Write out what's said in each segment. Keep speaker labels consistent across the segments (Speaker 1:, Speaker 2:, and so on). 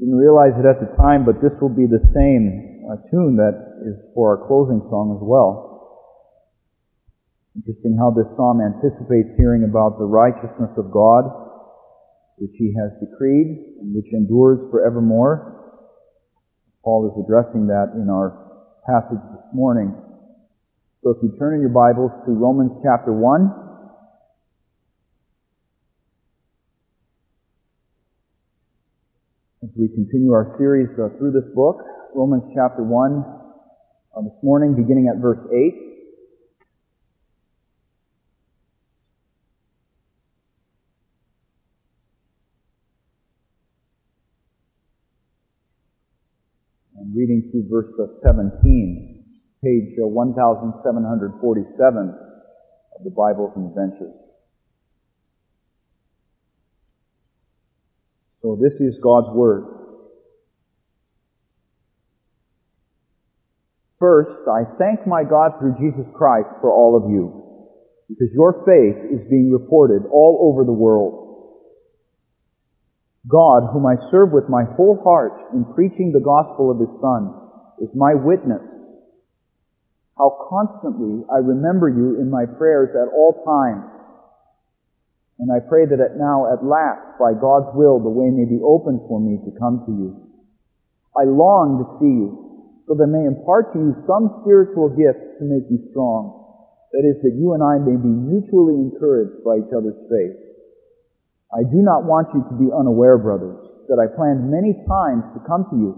Speaker 1: Didn't realize it at the time, but this will be the same uh, tune that is for our closing song as well. Interesting how this psalm anticipates hearing about the righteousness of God, which he has decreed and which endures forevermore. Paul is addressing that in our passage this morning. So if you turn in your Bibles to Romans chapter 1, as we continue our series uh, through this book, Romans chapter 1, uh, this morning, beginning at verse 8. And reading through verse uh, 17, page uh, 1747 of the Bibles and So this is God's Word. First, I thank my God through Jesus Christ for all of you, because your faith is being reported all over the world. God, whom I serve with my whole heart in preaching the gospel of His Son, is my witness. How constantly I remember you in my prayers at all times and I pray that it now, at last, by God's will, the way may be open for me to come to you. I long to see you, so that I may impart to you some spiritual gift to make you strong. That is, that you and I may be mutually encouraged by each other's faith. I do not want you to be unaware, brothers, that I planned many times to come to you,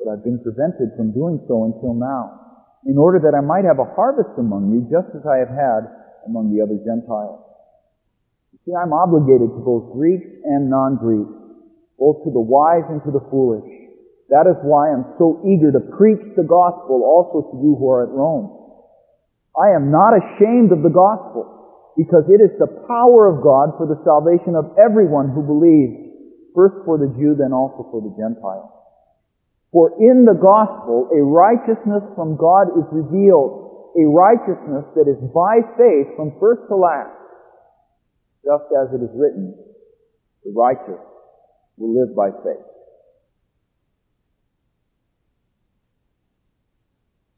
Speaker 1: but I've been prevented from doing so until now, in order that I might have a harvest among you, just as I have had among the other Gentiles. See, I'm obligated to both Greeks and non-Greeks, both to the wise and to the foolish. That is why I'm so eager to preach the gospel also to you who are at Rome. I am not ashamed of the gospel, because it is the power of God for the salvation of everyone who believes, first for the Jew, then also for the Gentile. For in the gospel, a righteousness from God is revealed, a righteousness that is by faith from first to last just as it is written, the righteous will live by faith.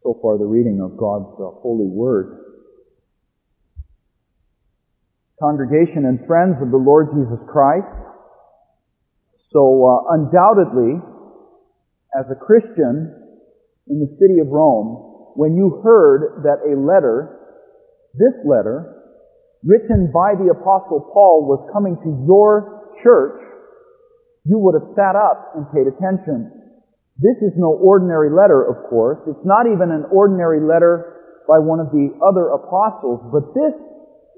Speaker 1: So far the reading of God's uh, holy word. Congregation and friends of the Lord Jesus Christ. So uh, undoubtedly, as a Christian in the city of Rome, when you heard that a letter, this letter, written by the apostle Paul was coming to your church, you would have sat up and paid attention. This is no ordinary letter, of course. It's not even an ordinary letter by one of the other apostles, but this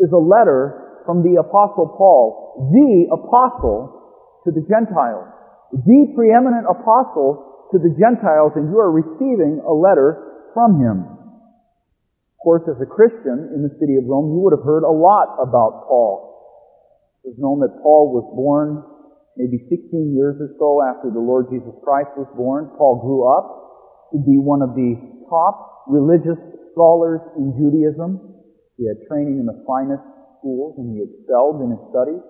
Speaker 1: is a letter from the apostle Paul, the apostle to the Gentiles, the preeminent apostle to the Gentiles, and you are receiving a letter from him course, as a Christian in the city of Rome, you would have heard a lot about Paul. It was known that Paul was born maybe 16 years or so after the Lord Jesus Christ was born. Paul grew up to be one of the top religious scholars in Judaism. He had training in the finest schools and he excelled in his studies.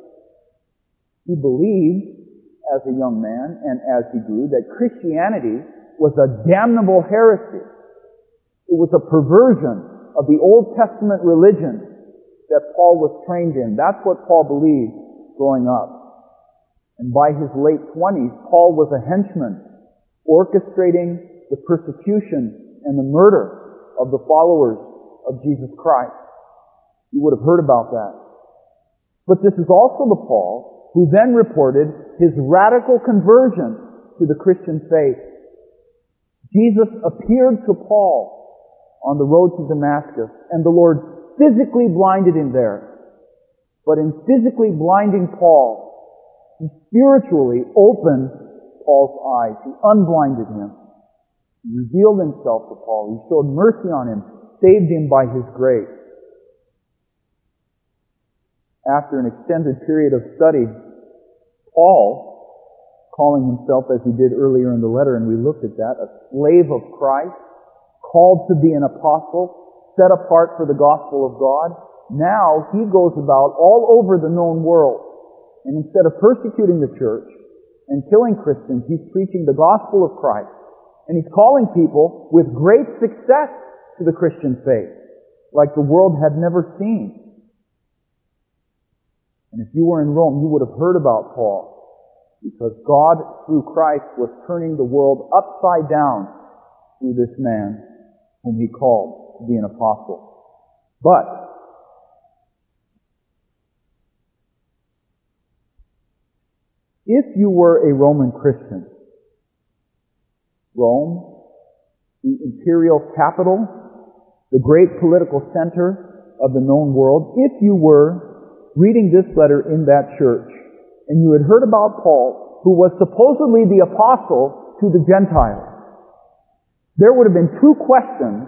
Speaker 1: He believed as a young man and as he grew that Christianity was a damnable heresy. It was a perversion of the Old Testament religion that Paul was trained in. That's what Paul believed growing up. And by his late twenties, Paul was a henchman, orchestrating the persecution and the murder of the followers of Jesus Christ. You would have heard about that. But this is also the Paul who then reported his radical conversion to the Christian faith. Jesus appeared to Paul on the road to Damascus, and the Lord physically blinded him there. But in physically blinding Paul, he spiritually opened Paul's eyes. He unblinded him. He revealed himself to Paul. He showed mercy on him, saved him by his grace. After an extended period of study, Paul, calling himself as he did earlier in the letter, and we looked at that, a slave of Christ, called to be an apostle, set apart for the gospel of God. Now he goes about all over the known world. And instead of persecuting the church, and killing Christians, he's preaching the gospel of Christ. And he's calling people with great success to the Christian faith, like the world had never seen. And if you were in Rome, you would have heard about Paul because God, through Christ, was turning the world upside down through this man whom he called to be an apostle. But, if you were a Roman Christian, Rome, the imperial capital, the great political center of the known world, if you were reading this letter in that church, and you had heard about Paul, who was supposedly the apostle to the Gentiles, there would have been two questions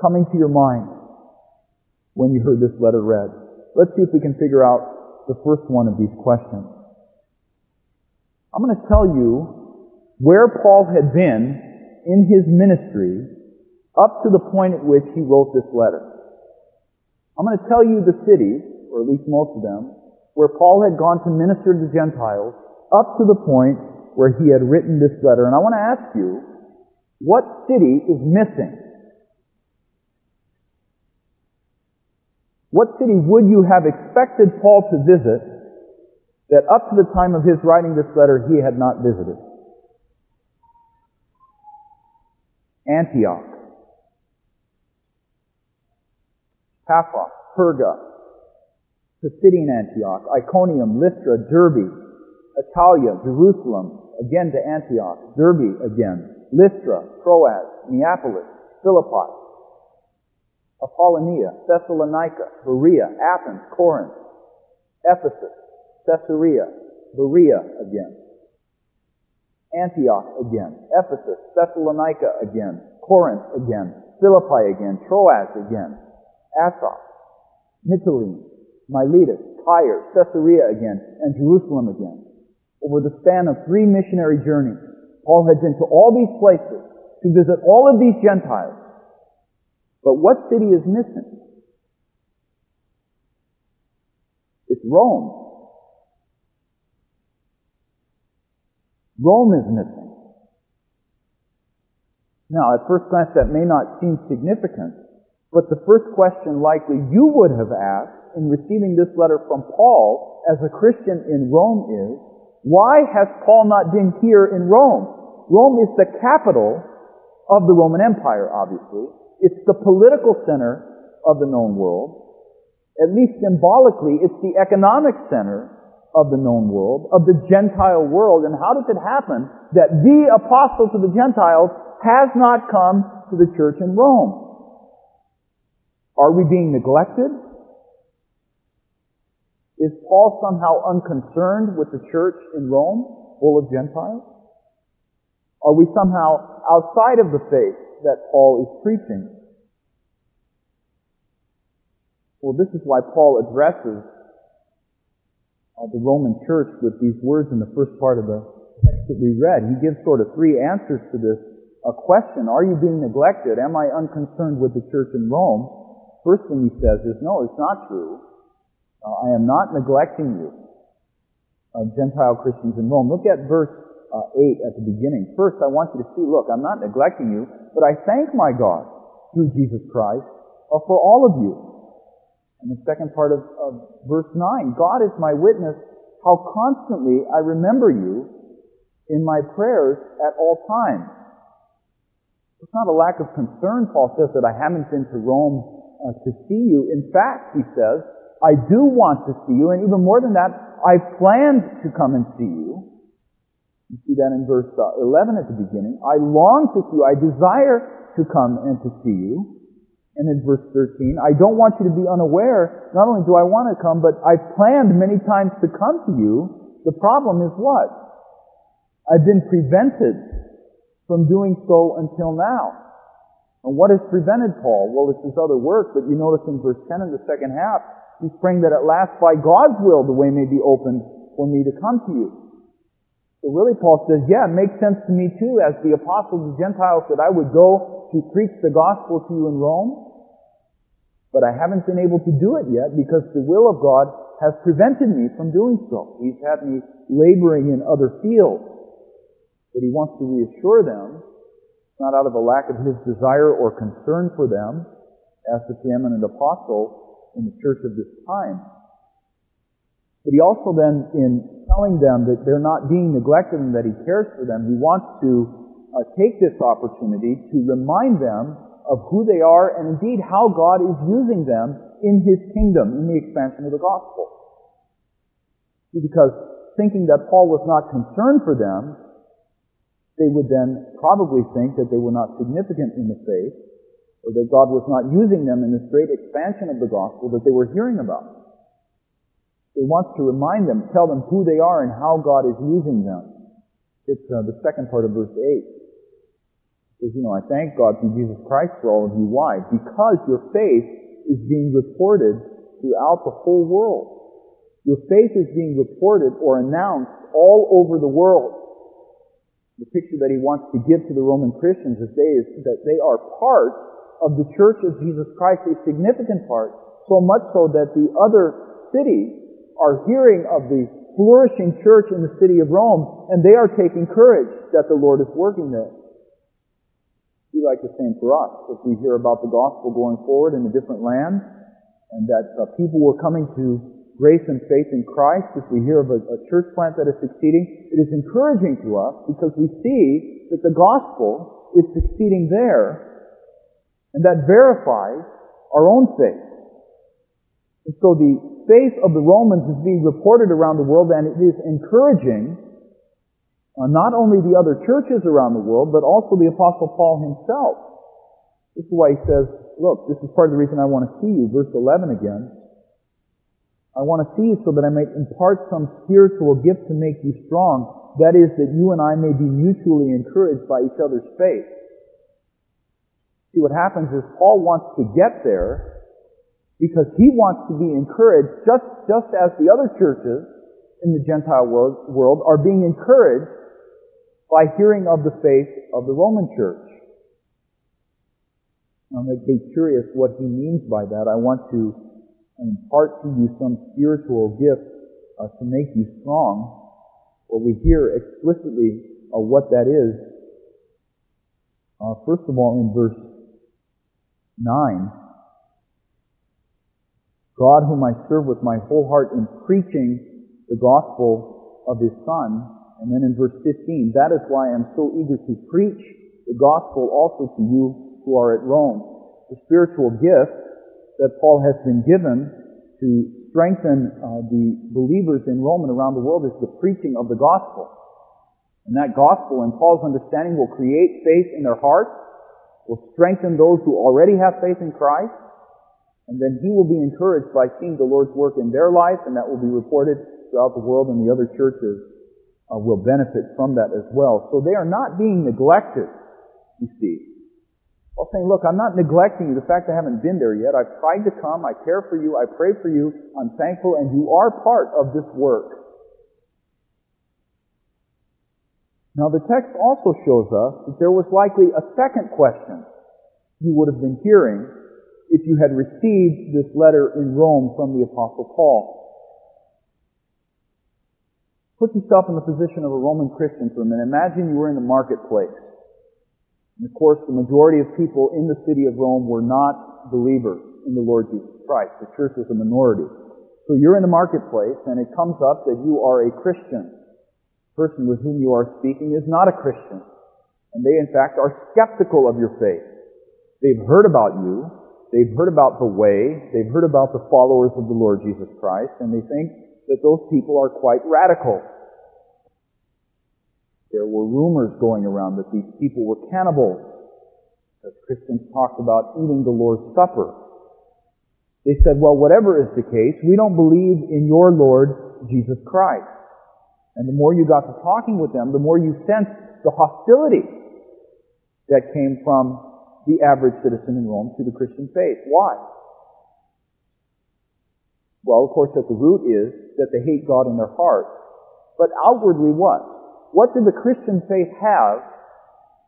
Speaker 1: coming to your mind when you heard this letter read. Let's see if we can figure out the first one of these questions. I'm going to tell you where Paul had been in his ministry up to the point at which he wrote this letter. I'm going to tell you the cities or at least most of them, where Paul had gone to minister to the Gentiles up to the point where he had written this letter. And I want to ask you, what city is missing? What city would you have expected Paul to visit that up to the time of his writing this letter he had not visited? Antioch, Paphos, Perga, Pisidian Antioch, Iconium, Lystra, Derbe, Attalia, Jerusalem, again to Antioch, Derbe again, Lystra, Troas, Neapolis, Philippi, Apollonia, Thessalonica, Berea, Athens, Corinth, Ephesus, Caesarea, Berea again, Antioch again, Ephesus, Thessalonica again, Corinth again, Philippi again, Troas again, Assos, Mytilene, Miletus, Tyre, Caesarea again, and Jerusalem again. Over the span of three missionary journeys, Paul had been to all these places to visit all of these Gentiles. But what city is missing? It's Rome. Rome is missing. Now, at first glance, that may not seem significant, but the first question likely you would have asked in receiving this letter from Paul as a Christian in Rome is, why has Paul not been here in Rome? Rome is the capital of the Roman Empire, obviously. It's the political center of the known world. At least symbolically, it's the economic center of the known world, of the Gentile world. And how does it happen that the apostle to the Gentiles has not come to the church in Rome? Are we being neglected? Is Paul somehow unconcerned with the church in Rome, full of Gentiles? Are we somehow outside of the faith that Paul is preaching? Well, this is why Paul addresses uh, the Roman church with these words in the first part of the text that we read. He gives sort of three answers to this a question. Are you being neglected? Am I unconcerned with the church in Rome? First thing he says is, no, it's not true. Uh, I am not neglecting you, uh, Gentile Christians in Rome. Look at verse uh, 8 at the beginning. First, I want you to see, look, I'm not neglecting you, but I thank my God through Jesus Christ uh, for all of you. And the second part of, of verse 9, God is my witness how constantly I remember you in my prayers at all times. It's not a lack of concern, Paul says, that I haven't been to Rome uh, to see you. In fact, he says, I do want to see you, and even more than that, I planned to come and see you. You see that in verse uh, 11 at the beginning. I long to see you. I desire to come and to see you. And in verse 13, I don't want you to be unaware. Not only do I want to come, but I've planned many times to come to you. The problem is what? I've been prevented from doing so until now. And what has prevented Paul? Well, it's his other work, but you notice in verse 10 in the second half, He's praying that at last by God's will the way may be opened for me to come to you. So really Paul says, yeah, it makes sense to me too as the apostle of the Gentiles that I would go to preach the gospel to you in Rome. But I haven't been able to do it yet because the will of God has prevented me from doing so. He's had me laboring in other fields. But he wants to reassure them, not out of a lack of his desire or concern for them, as the preeminent apostle in the church of this time. But he also then, in telling them that they're not being neglected and that he cares for them, he wants to uh, take this opportunity to remind them of who they are and indeed how God is using them in His kingdom, in the expansion of the gospel. Because thinking that Paul was not concerned for them, they would then probably think that they were not significant in the faith, or that God was not using them in this great expansion of the gospel that they were hearing about. He wants to remind them, tell them who they are and how God is using them. It's uh, the second part of verse 8 says, you know, I thank God through Jesus Christ for all of you. Why? Because your faith is being reported throughout the whole world. Your faith is being reported or announced all over the world. The picture that he wants to give to the Roman Christians is, they, is that they are part of the church of Jesus Christ, a significant part, so much so that the other cities are hearing of the flourishing church in the city of Rome, and they are taking courage that the Lord is working there be like the same for us. If we hear about the gospel going forward in a different land, and that uh, people were coming to grace and faith in Christ, if we hear of a, a church plant that is succeeding, it is encouraging to us because we see that the gospel is succeeding there, and that verifies our own faith. And so the faith of the Romans is being reported around the world, and it is encouraging uh, not only the other churches around the world, but also the Apostle Paul himself. This is why he says, look, this is part of the reason I want to see you. Verse 11 again. I want to see you so that I may impart some spiritual gift to make you strong. That is, that you and I may be mutually encouraged by each other's faith. See, what happens is Paul wants to get there because he wants to be encouraged just, just as the other churches in the Gentile world, world are being encouraged by hearing of the faith of the Roman church. I may be curious what he means by that. I want to impart to you some spiritual gift uh, to make you strong. Well, we hear explicitly uh, what that is. Uh, first of all, in verse 9, God whom I serve with my whole heart in preaching the gospel of his Son, and then in verse 15, that is why I'm so eager to preach the gospel also to you who are at Rome. The spiritual gift that Paul has been given to strengthen uh, the believers in Rome and around the world is the preaching of the gospel. And that gospel, in Paul's understanding, will create faith in their hearts, will strengthen those who already have faith in Christ, and then he will be encouraged by seeing the Lord's work in their life, and that will be reported throughout the world and the other churches uh, will benefit from that as well. So they are not being neglected, you see. Paul saying, look, I'm not neglecting you. The fact I haven't been there yet. I've tried to come. I care for you. I pray for you. I'm thankful. And you are part of this work. Now the text also shows us that there was likely a second question you would have been hearing if you had received this letter in Rome from the Apostle Paul. Put yourself in the position of a Roman Christian for a minute. Imagine you were in the marketplace. And of course, the majority of people in the city of Rome were not believers in the Lord Jesus Christ. The church was a minority. So you're in the marketplace and it comes up that you are a Christian. The person with whom you are speaking is not a Christian. And they in fact are skeptical of your faith. They've heard about you. They've heard about the way. They've heard about the followers of the Lord Jesus Christ and they think that those people are quite radical. There were rumors going around that these people were cannibals, as Christians talked about eating the Lord's Supper. They said, well, whatever is the case, we don't believe in your Lord Jesus Christ. And the more you got to talking with them, the more you sensed the hostility that came from the average citizen in Rome to the Christian faith. Why? Well, of course, at the root is that they hate God in their heart. But outwardly what? What did the Christian faith have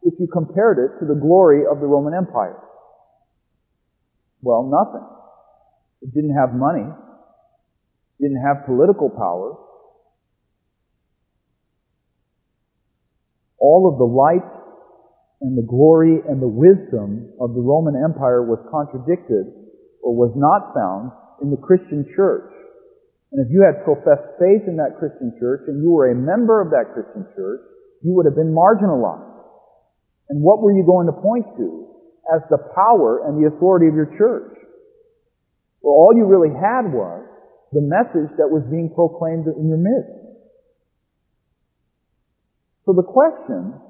Speaker 1: if you compared it to the glory of the Roman Empire? Well, nothing. It didn't have money. It didn't have political power. All of the light and the glory and the wisdom of the Roman Empire was contradicted or was not found in the Christian church. And if you had professed faith in that Christian church and you were a member of that Christian church, you would have been marginalized. And what were you going to point to as the power and the authority of your church? Well, all you really had was the message that was being proclaimed in your midst. So the question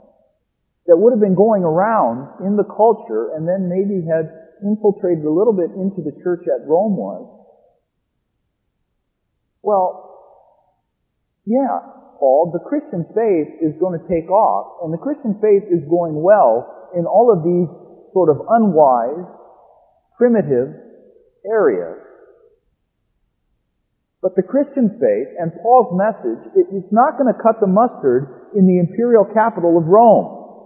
Speaker 1: that would have been going around in the culture and then maybe had infiltrated a little bit into the church at Rome was, well, yeah, Paul, the Christian faith is going to take off, and the Christian faith is going well in all of these sort of unwise, primitive areas. But the Christian faith and Paul's message, it's not going to cut the mustard in the imperial capital of Rome.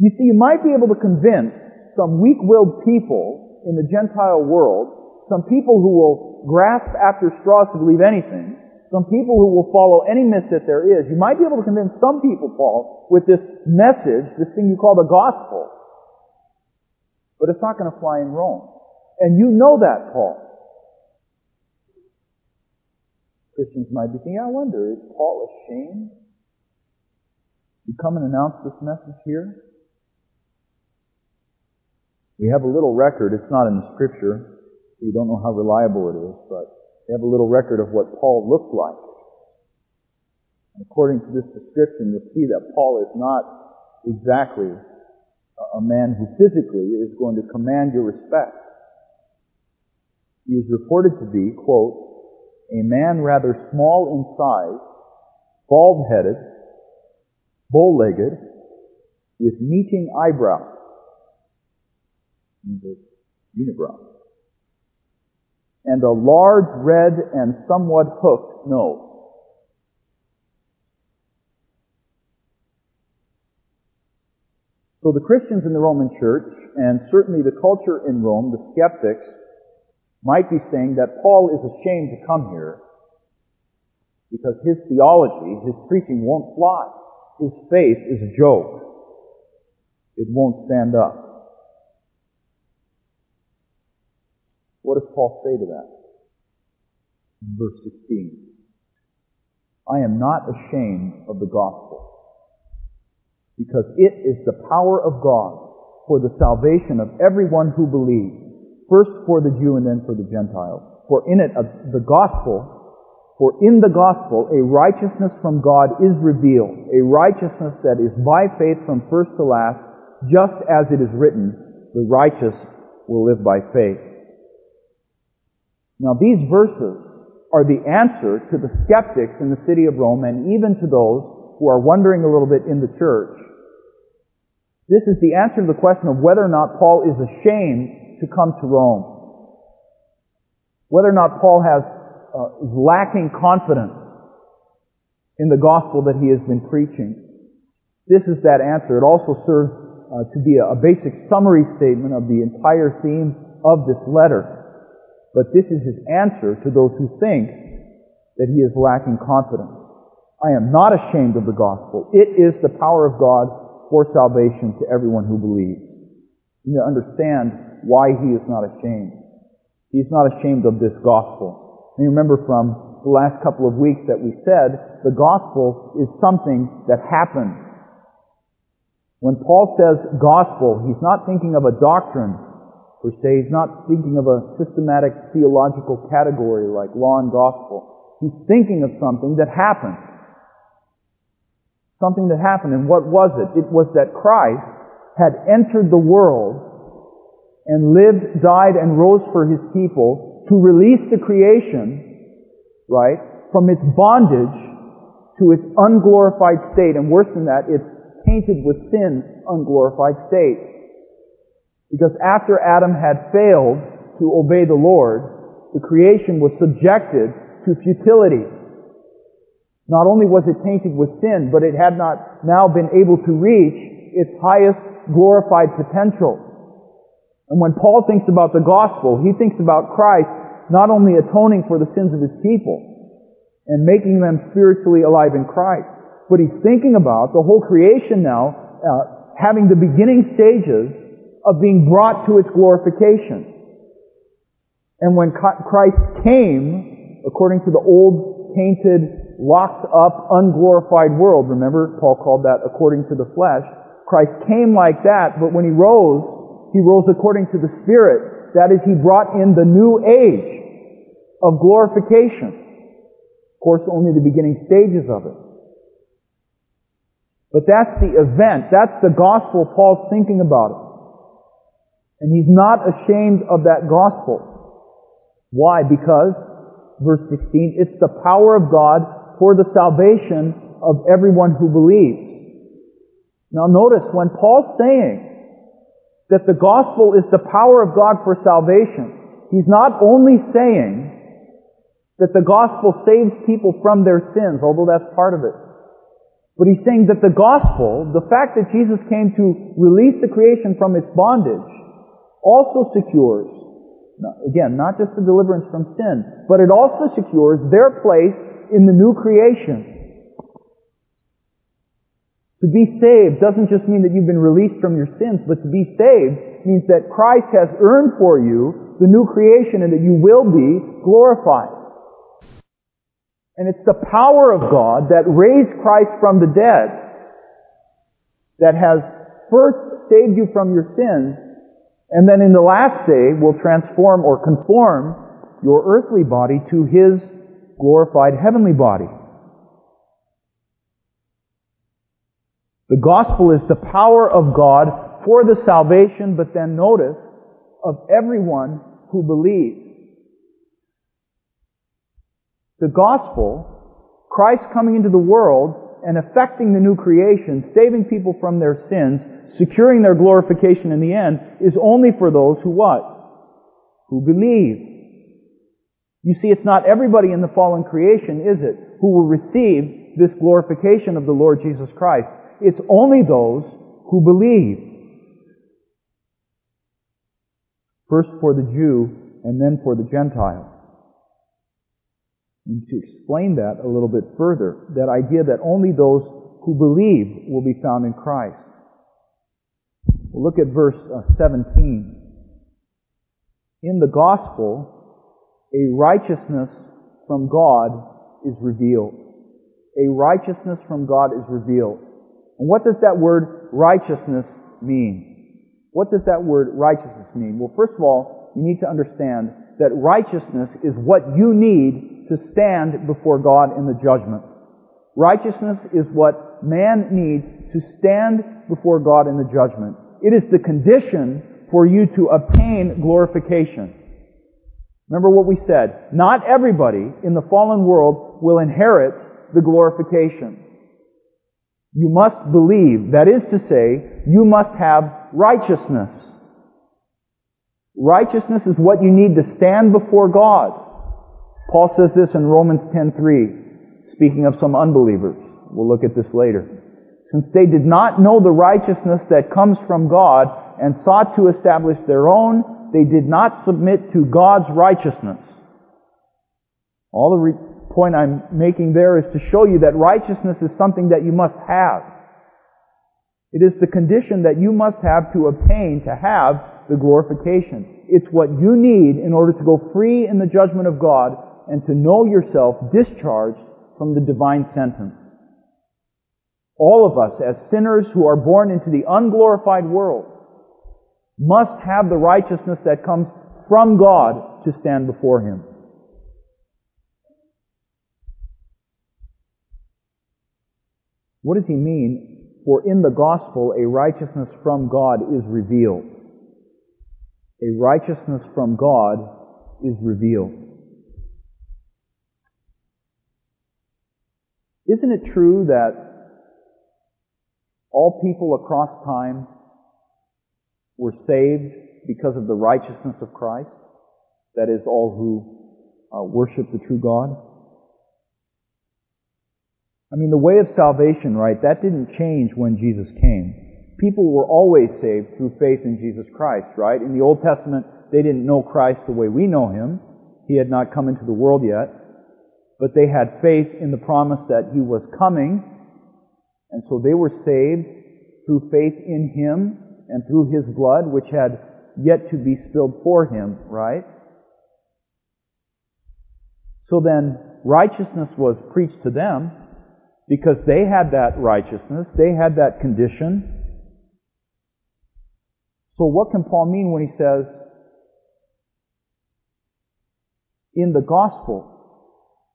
Speaker 1: You see, you might be able to convince some weak-willed people in the Gentile world, some people who will grasp after straws to believe anything, some people who will follow any myth that there is. You might be able to convince some people, Paul, with this message, this thing you call the gospel. But it's not going to fly in Rome. And you know that, Paul. Christians might be thinking, I wonder, is Paul ashamed to come and announce this message here? We have a little record. It's not in the scripture. We don't know how reliable it is, but we have a little record of what Paul looked like. And according to this description, you'll see that Paul is not exactly a man who physically is going to command your respect. He is reported to be, quote, a man rather small in size, bald-headed, bow-legged, with meeting eyebrows. Unibrow and a large red and somewhat hooked nose. So the Christians in the Roman church, and certainly the culture in Rome, the skeptics, might be saying that Paul is ashamed to come here because his theology, his preaching won't fly. His faith is a joke. It won't stand up. What does Paul say to that? In verse 16. I am not ashamed of the gospel because it is the power of God for the salvation of everyone who believes, first for the Jew and then for the Gentile. For in it, uh, the gospel, for in the gospel, a righteousness from God is revealed, a righteousness that is by faith from first to last, just as it is written, the righteous will live by faith. Now these verses are the answer to the skeptics in the city of Rome and even to those who are wondering a little bit in the church. This is the answer to the question of whether or not Paul is ashamed to come to Rome. Whether or not Paul has uh, is lacking confidence in the gospel that he has been preaching. This is that answer. It also serves uh, to be a, a basic summary statement of the entire theme of this letter. But this is his answer to those who think that he is lacking confidence. I am not ashamed of the gospel. It is the power of God for salvation to everyone who believes. You need to understand why he is not ashamed. He's not ashamed of this gospel. And you remember from the last couple of weeks that we said, the gospel is something that happens. When Paul says gospel, he's not thinking of a doctrine per se. He's not thinking of a systematic theological category like law and gospel. He's thinking of something that happened. Something that happened. And what was it? It was that Christ had entered the world and lived, died, and rose for his people to release the creation, right, from its bondage to its unglorified state. And worse than that, its tainted with sin, unglorified state. Because after Adam had failed to obey the Lord, the creation was subjected to futility. Not only was it tainted with sin, but it had not now been able to reach its highest glorified potential. And when Paul thinks about the gospel, he thinks about Christ not only atoning for the sins of his people and making them spiritually alive in Christ, but he's thinking about the whole creation now uh, having the beginning stages of being brought to its glorification. And when Christ came, according to the old tainted, locked up, unglorified world, remember Paul called that according to the flesh, Christ came like that, but when he rose, he rose according to the Spirit. That is, he brought in the new age of glorification. Of course, only the beginning stages of it. But that's the event. That's the gospel Paul's thinking about it. And he's not ashamed of that gospel. Why? Because, verse 16, it's the power of God for the salvation of everyone who believes. Now notice, when Paul's saying that the gospel is the power of God for salvation, he's not only saying that the gospel saves people from their sins, although that's part of it. But he's saying that the gospel, the fact that Jesus came to release the creation from its bondage, also secures, again, not just the deliverance from sin, but it also secures their place in the new creation. To be saved doesn't just mean that you've been released from your sins, but to be saved means that Christ has earned for you the new creation and that you will be glorified. And it's the power of God that raised Christ from the dead that has first saved you from your sins and then in the last day will transform or conform your earthly body to His glorified heavenly body. The gospel is the power of God for the salvation, but then notice, of everyone who believes. The gospel, Christ coming into the world and affecting the new creation, saving people from their sins, securing their glorification in the end, is only for those who what? Who believe. You see, it's not everybody in the fallen creation, is it, who will receive this glorification of the Lord Jesus Christ. It's only those who believe. First for the Jew and then for the Gentile. And to explain that a little bit further, that idea that only those who believe will be found in Christ. We'll look at verse uh, 17. In the gospel, a righteousness from God is revealed. A righteousness from God is revealed. And what does that word righteousness mean? What does that word righteousness mean? Well, first of all, you need to understand that righteousness is what you need to stand before God in the judgment. Righteousness is what man needs to stand before God in the judgment. It is the condition for you to obtain glorification. Remember what we said. Not everybody in the fallen world will inherit the glorification. You must believe. That is to say, you must have righteousness. Righteousness is what you need to stand before God. Paul says this in Romans 10:3, speaking of some unbelievers. We'll look at this later. Since they did not know the righteousness that comes from God and sought to establish their own, they did not submit to God's righteousness. All the re- point I'm making there is to show you that righteousness is something that you must have. It is the condition that you must have to obtain to have the glorification. It's what you need in order to go free in the judgment of God and to know yourself discharged from the divine sentence. All of us, as sinners who are born into the unglorified world, must have the righteousness that comes from God to stand before Him. What does he mean for in the gospel, a righteousness from God is revealed. A righteousness from God is revealed. Isn't it true that all people across time were saved because of the righteousness of Christ? That is, all who uh, worship the true God? I mean, the way of salvation, right, that didn't change when Jesus came. People were always saved through faith in Jesus Christ, right? In the Old Testament, they didn't know Christ the way we know Him. He had not come into the world yet, but they had faith in the promise that He was coming, and so they were saved through faith in Him and through His blood, which had yet to be spilled for Him, right? So then, righteousness was preached to them because they had that righteousness, they had that condition. So what can Paul mean when he says, in the gospel,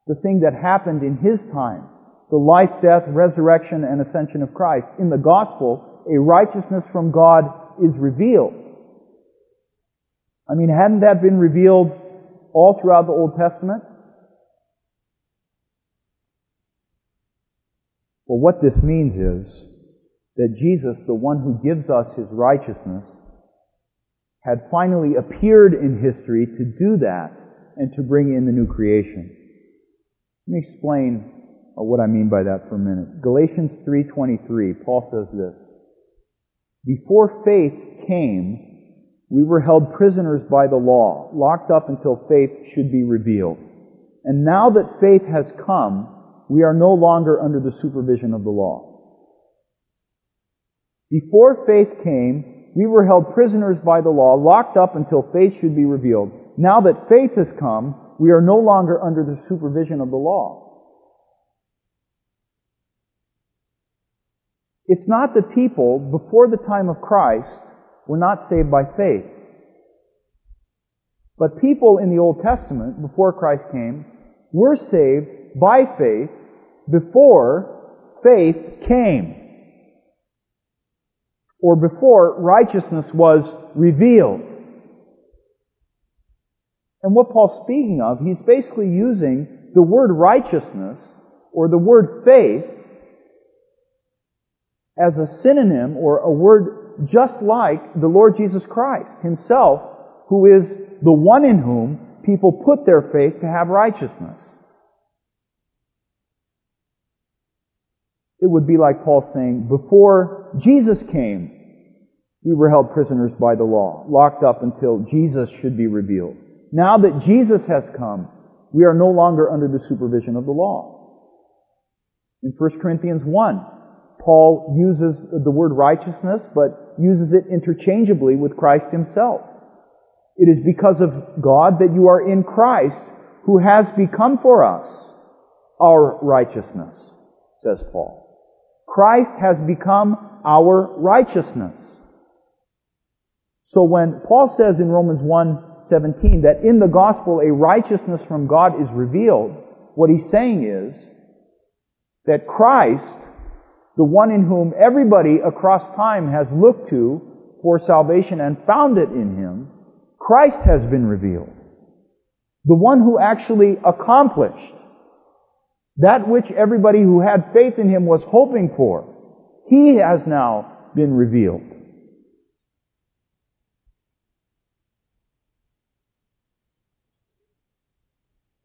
Speaker 1: the thing that happened in his time, the life, death, resurrection, and ascension of Christ, in the gospel, a righteousness from God is revealed. I mean, hadn't that been revealed all throughout the Old Testament? Well, what this means is that Jesus, the one who gives us his righteousness, had finally appeared in history to do that and to bring in the new creation. Let me explain uh, what I mean by that for a minute. Galatians 3:23, Paul says this: Before faith came, we were held prisoners by the law, locked up until faith should be revealed. And now that faith has come, we are no longer under the supervision of the law. Before faith came, we were held prisoners by the law, locked up until faith should be revealed. Now that faith has come, we are no longer under the supervision of the law. It's not the people, before the time of Christ, were not saved by faith. But people in the Old Testament, before Christ came, were saved by faith before faith came. Or before righteousness was revealed. And what Paul's speaking of, he's basically using the word righteousness or the word faith as a synonym or a word just like the Lord Jesus Christ himself, who is the one in whom people put their faith to have righteousness. It would be like Paul saying, before Jesus came, we were held prisoners by the law, locked up until Jesus should be revealed. Now that Jesus has come, we are no longer under the supervision of the law. In 1 Corinthians 1, Paul uses the word righteousness, but uses it interchangeably with Christ himself. It is because of God that you are in Christ, who has become for us our righteousness, says Paul. Christ has become our righteousness. So when Paul says in Romans 1:17 that in the gospel a righteousness from God is revealed, what he's saying is that Christ, the one in whom everybody across time has looked to for salvation and found it in him, Christ has been revealed. The one who actually accomplished that which everybody who had faith in him was hoping for, he has now been revealed.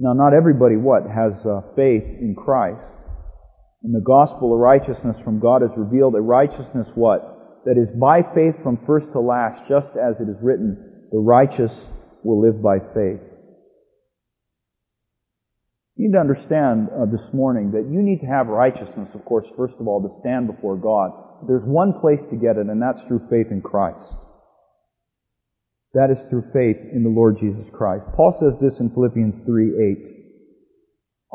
Speaker 1: Now, not everybody what has uh, faith in Christ. In the gospel, a righteousness from God is revealed. A righteousness what? That is by faith from first to last, just as it is written, the righteous will live by faith. You need to understand uh, this morning that you need to have righteousness, of course, first of all, to stand before God. There's one place to get it, and that's through faith in Christ. That is through faith in the Lord Jesus Christ. Paul says this in Philippians 3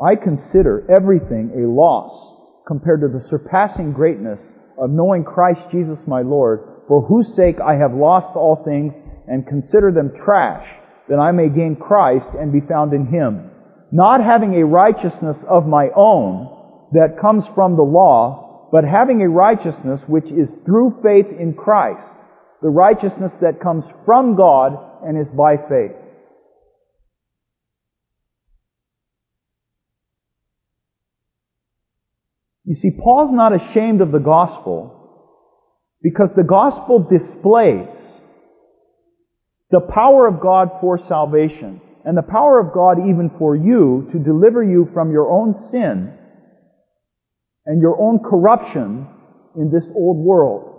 Speaker 1: 8. I consider everything a loss compared to the surpassing greatness of knowing Christ Jesus my Lord, for whose sake I have lost all things and consider them trash, that I may gain Christ and be found in Him not having a righteousness of my own that comes from the law, but having a righteousness which is through faith in Christ, the righteousness that comes from God and is by faith. You see, Paul's not ashamed of the gospel because the gospel displays the power of God for salvation and the power of God even for you to deliver you from your own sin and your own corruption in this old world.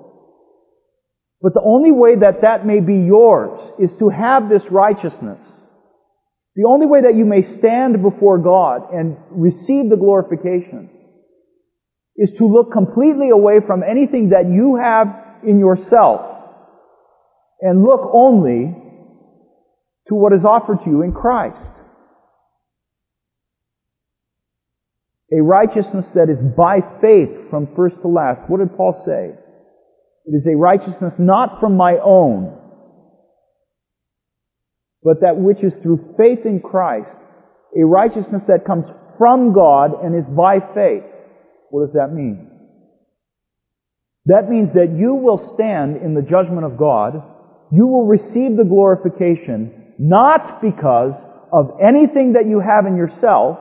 Speaker 1: But the only way that that may be yours is to have this righteousness. The only way that you may stand before God and receive the glorification is to look completely away from anything that you have in yourself and look only to what is offered to you in Christ. A righteousness that is by faith from first to last. What did Paul say? It is a righteousness not from my own, but that which is through faith in Christ. A righteousness that comes from God and is by faith. What does that mean? That means that you will stand in the judgment of God. You will receive the glorification not because of anything that you have in yourself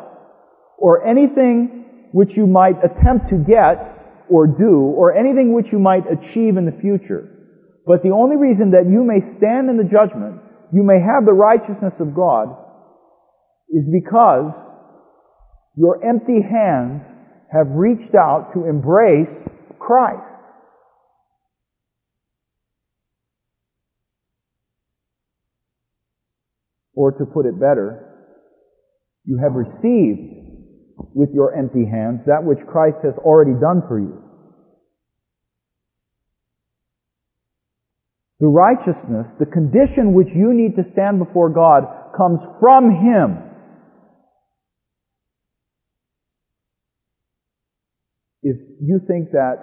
Speaker 1: or anything which you might attempt to get or do or anything which you might achieve in the future. But the only reason that you may stand in the judgment, you may have the righteousness of God, is because your empty hands have reached out to embrace Christ. Or to put it better, you have received with your empty hands that which Christ has already done for you. The righteousness, the condition which you need to stand before God comes from Him. If you think that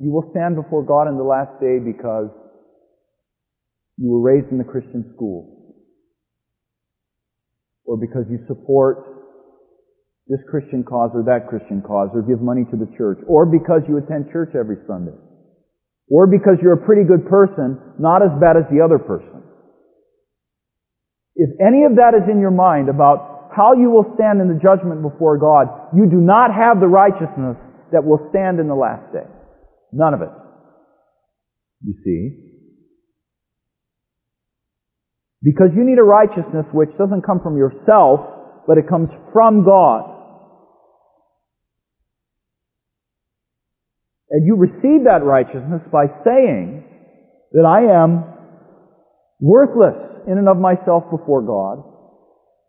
Speaker 1: you will stand before God in the last day because you were raised in the Christian school, or because you support this Christian cause or that Christian cause, or give money to the church, or because you attend church every Sunday, or because you're a pretty good person, not as bad as the other person. If any of that is in your mind about how you will stand in the judgment before God, you do not have the righteousness that will stand in the last day. None of it. You see? Because you need a righteousness which doesn't come from yourself, but it comes from God. And you receive that righteousness by saying that I am worthless in and of myself before God,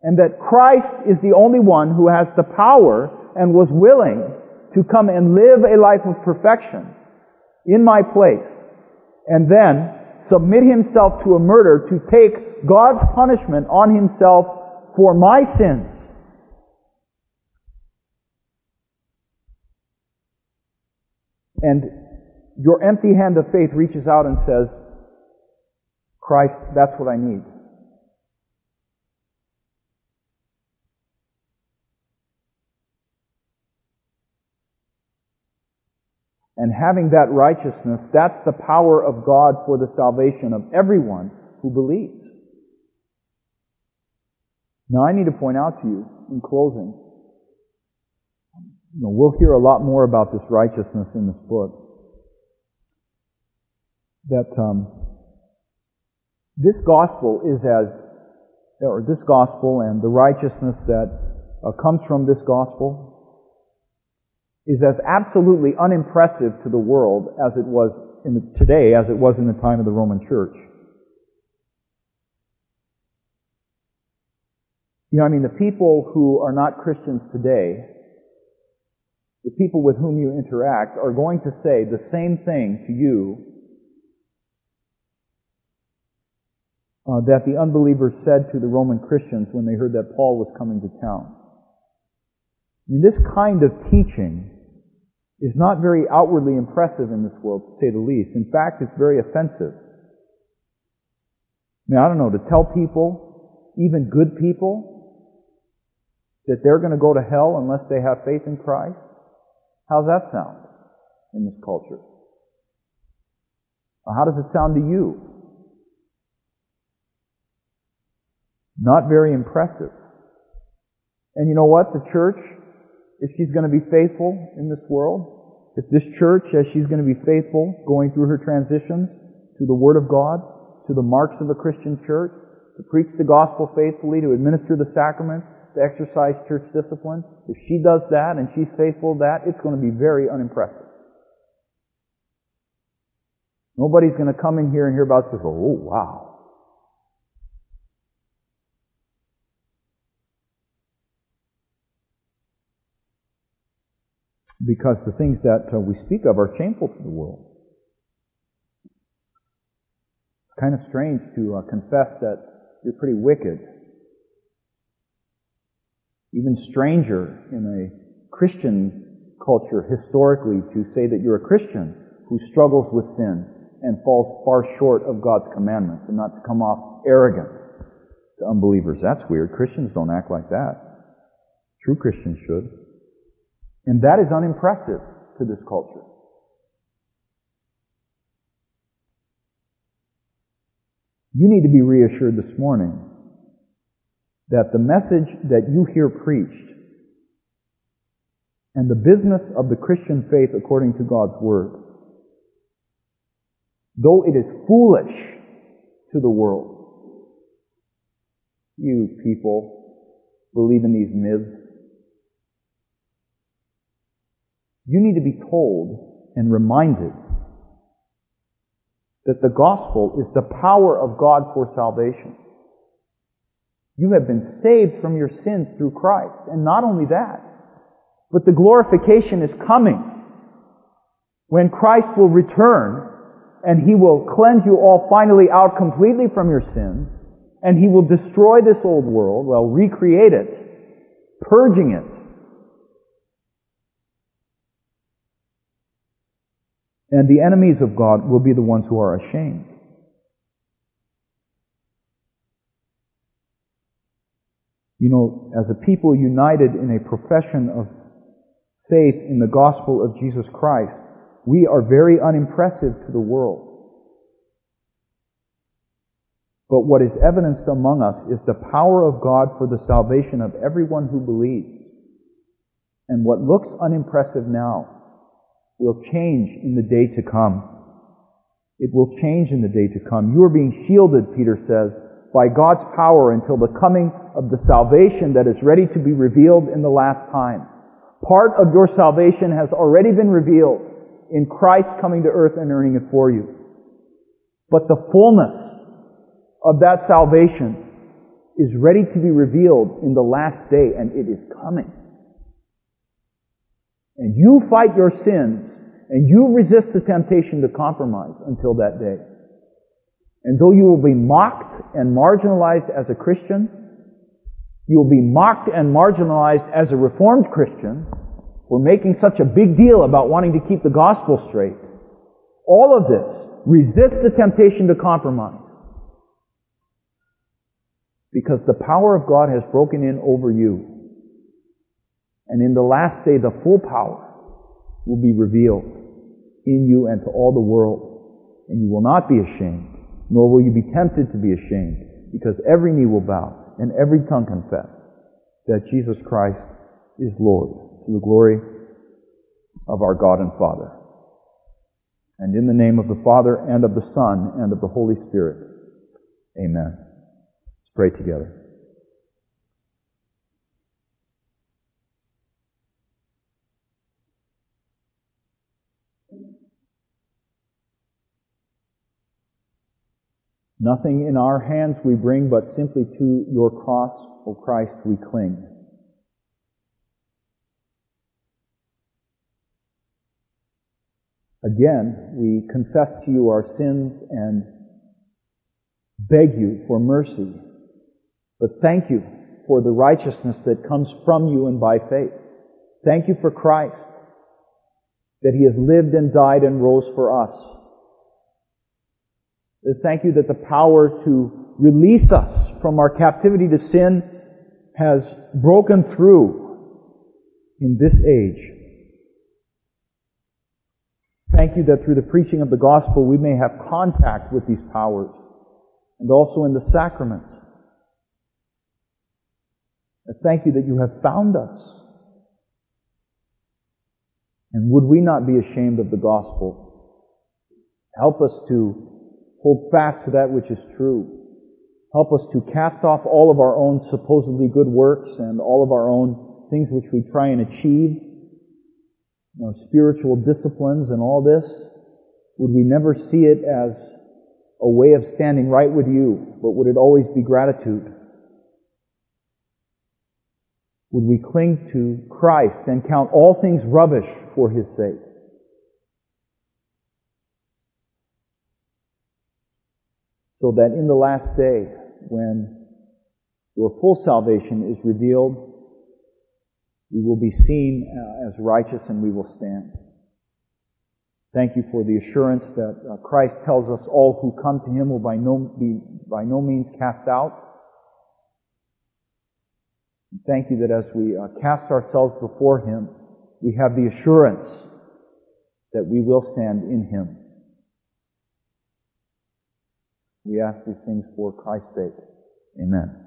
Speaker 1: and that Christ is the only one who has the power and was willing to come and live a life of perfection in my place, and then submit himself to a murder to take God's punishment on himself for my sins. And your empty hand of faith reaches out and says, Christ, that's what I need. And having that righteousness, that's the power of God for the salvation of everyone who believes. Now I need to point out to you in closing you know, we'll hear a lot more about this righteousness in this book. That um, this gospel is as, or this gospel and the righteousness that uh, comes from this gospel is as absolutely unimpressive to the world as it was the, today as it was in the time of the Roman Church. You know, I mean, the people who are not Christians today the people with whom you interact are going to say the same thing to you uh, that the unbelievers said to the Roman Christians when they heard that Paul was coming to town. I mean, this kind of teaching is not very outwardly impressive in this world, to say the least. In fact, it's very offensive. I mean, I don't know, to tell people, even good people, that they're going to go to hell unless they have faith in Christ. How's that sound in this culture? How does it sound to you? Not very impressive. And you know what? The church, if she's going to be faithful in this world, if this church, as she's going to be faithful going through her transitions to the Word of God, to the marks of a Christian church, to preach the gospel faithfully, to administer the sacraments, to exercise church discipline, if she does that and she's faithful to that, it's going to be very unimpressive. Nobody's going to come in here and hear about this. and go, Oh, wow. Because the things that uh, we speak of are shameful to the world. It's kind of strange to uh, confess that you're pretty wicked. Even stranger in a Christian culture historically to say that you're a Christian who struggles with sin and falls far short of God's commandments and not to come off arrogant to unbelievers. That's weird. Christians don't act like that. True Christians should. And that is unimpressive to this culture. You need to be reassured this morning that the message that you hear preached and the business of the Christian faith according to God's Word, though it is foolish to the world, you people believe in these myths, You need to be told and reminded that the gospel is the power of God for salvation. You have been saved from your sins through Christ. And not only that, but the glorification is coming when Christ will return and he will cleanse you all finally out completely from your sins and he will destroy this old world, well, recreate it, purging it And the enemies of God will be the ones who are ashamed. You know, as a people united in a profession of faith in the gospel of Jesus Christ, we are very unimpressive to the world. But what is evidenced among us is the power of God for the salvation of everyone who believes. And what looks unimpressive now will change in the day to come. It will change in the day to come. You are being shielded, Peter says, by God's power until the coming of the salvation that is ready to be revealed in the last time. Part of your salvation has already been revealed in Christ coming to earth and earning it for you. But the fullness of that salvation is ready to be revealed in the last day and it is coming. And you fight your sins and you resist the temptation to compromise until that day. And though you will be mocked and marginalized as a Christian, you will be mocked and marginalized as a Reformed Christian for making such a big deal about wanting to keep the gospel straight. All of this, resist the temptation to compromise. Because the power of God has broken in over you. And in the last day, the full power will be revealed in you and to all the world. And you will not be ashamed, nor will you be tempted to be ashamed, because every knee will bow and every tongue confess that Jesus Christ is Lord to the glory of our God and Father. And in the name of the Father and of the Son and of the Holy Spirit. Amen. Let's pray together. Nothing in our hands we bring, but simply to your cross, O Christ, we cling. Again, we confess to you our sins and beg you for mercy. But thank you for the righteousness that comes from you and by faith. Thank you for Christ, that He has lived and died and rose for us. Thank you that the power to release us from our captivity to sin has broken through in this age. Thank you that through the preaching of the gospel we may have contact with these powers and also in the sacraments. Thank you that you have found us. And would we not be ashamed of the gospel? Help us to Hold fast to that which is true. Help us to cast off all of our own supposedly good works and all of our own things which we try and achieve, our spiritual disciplines and all this. Would we never see it as a way of standing right with you, but would it always be gratitude? Would we cling to Christ and count all things rubbish for His sake. So that in the last day, when your full salvation is revealed, we will be seen uh, as righteous and we will stand. Thank you for the assurance that uh, Christ tells us all who come to Him will by no, be by no means cast out. And thank you that as we uh, cast ourselves before Him, we have the assurance that we will stand in Him. We ask these things for Christ's sake. Amen.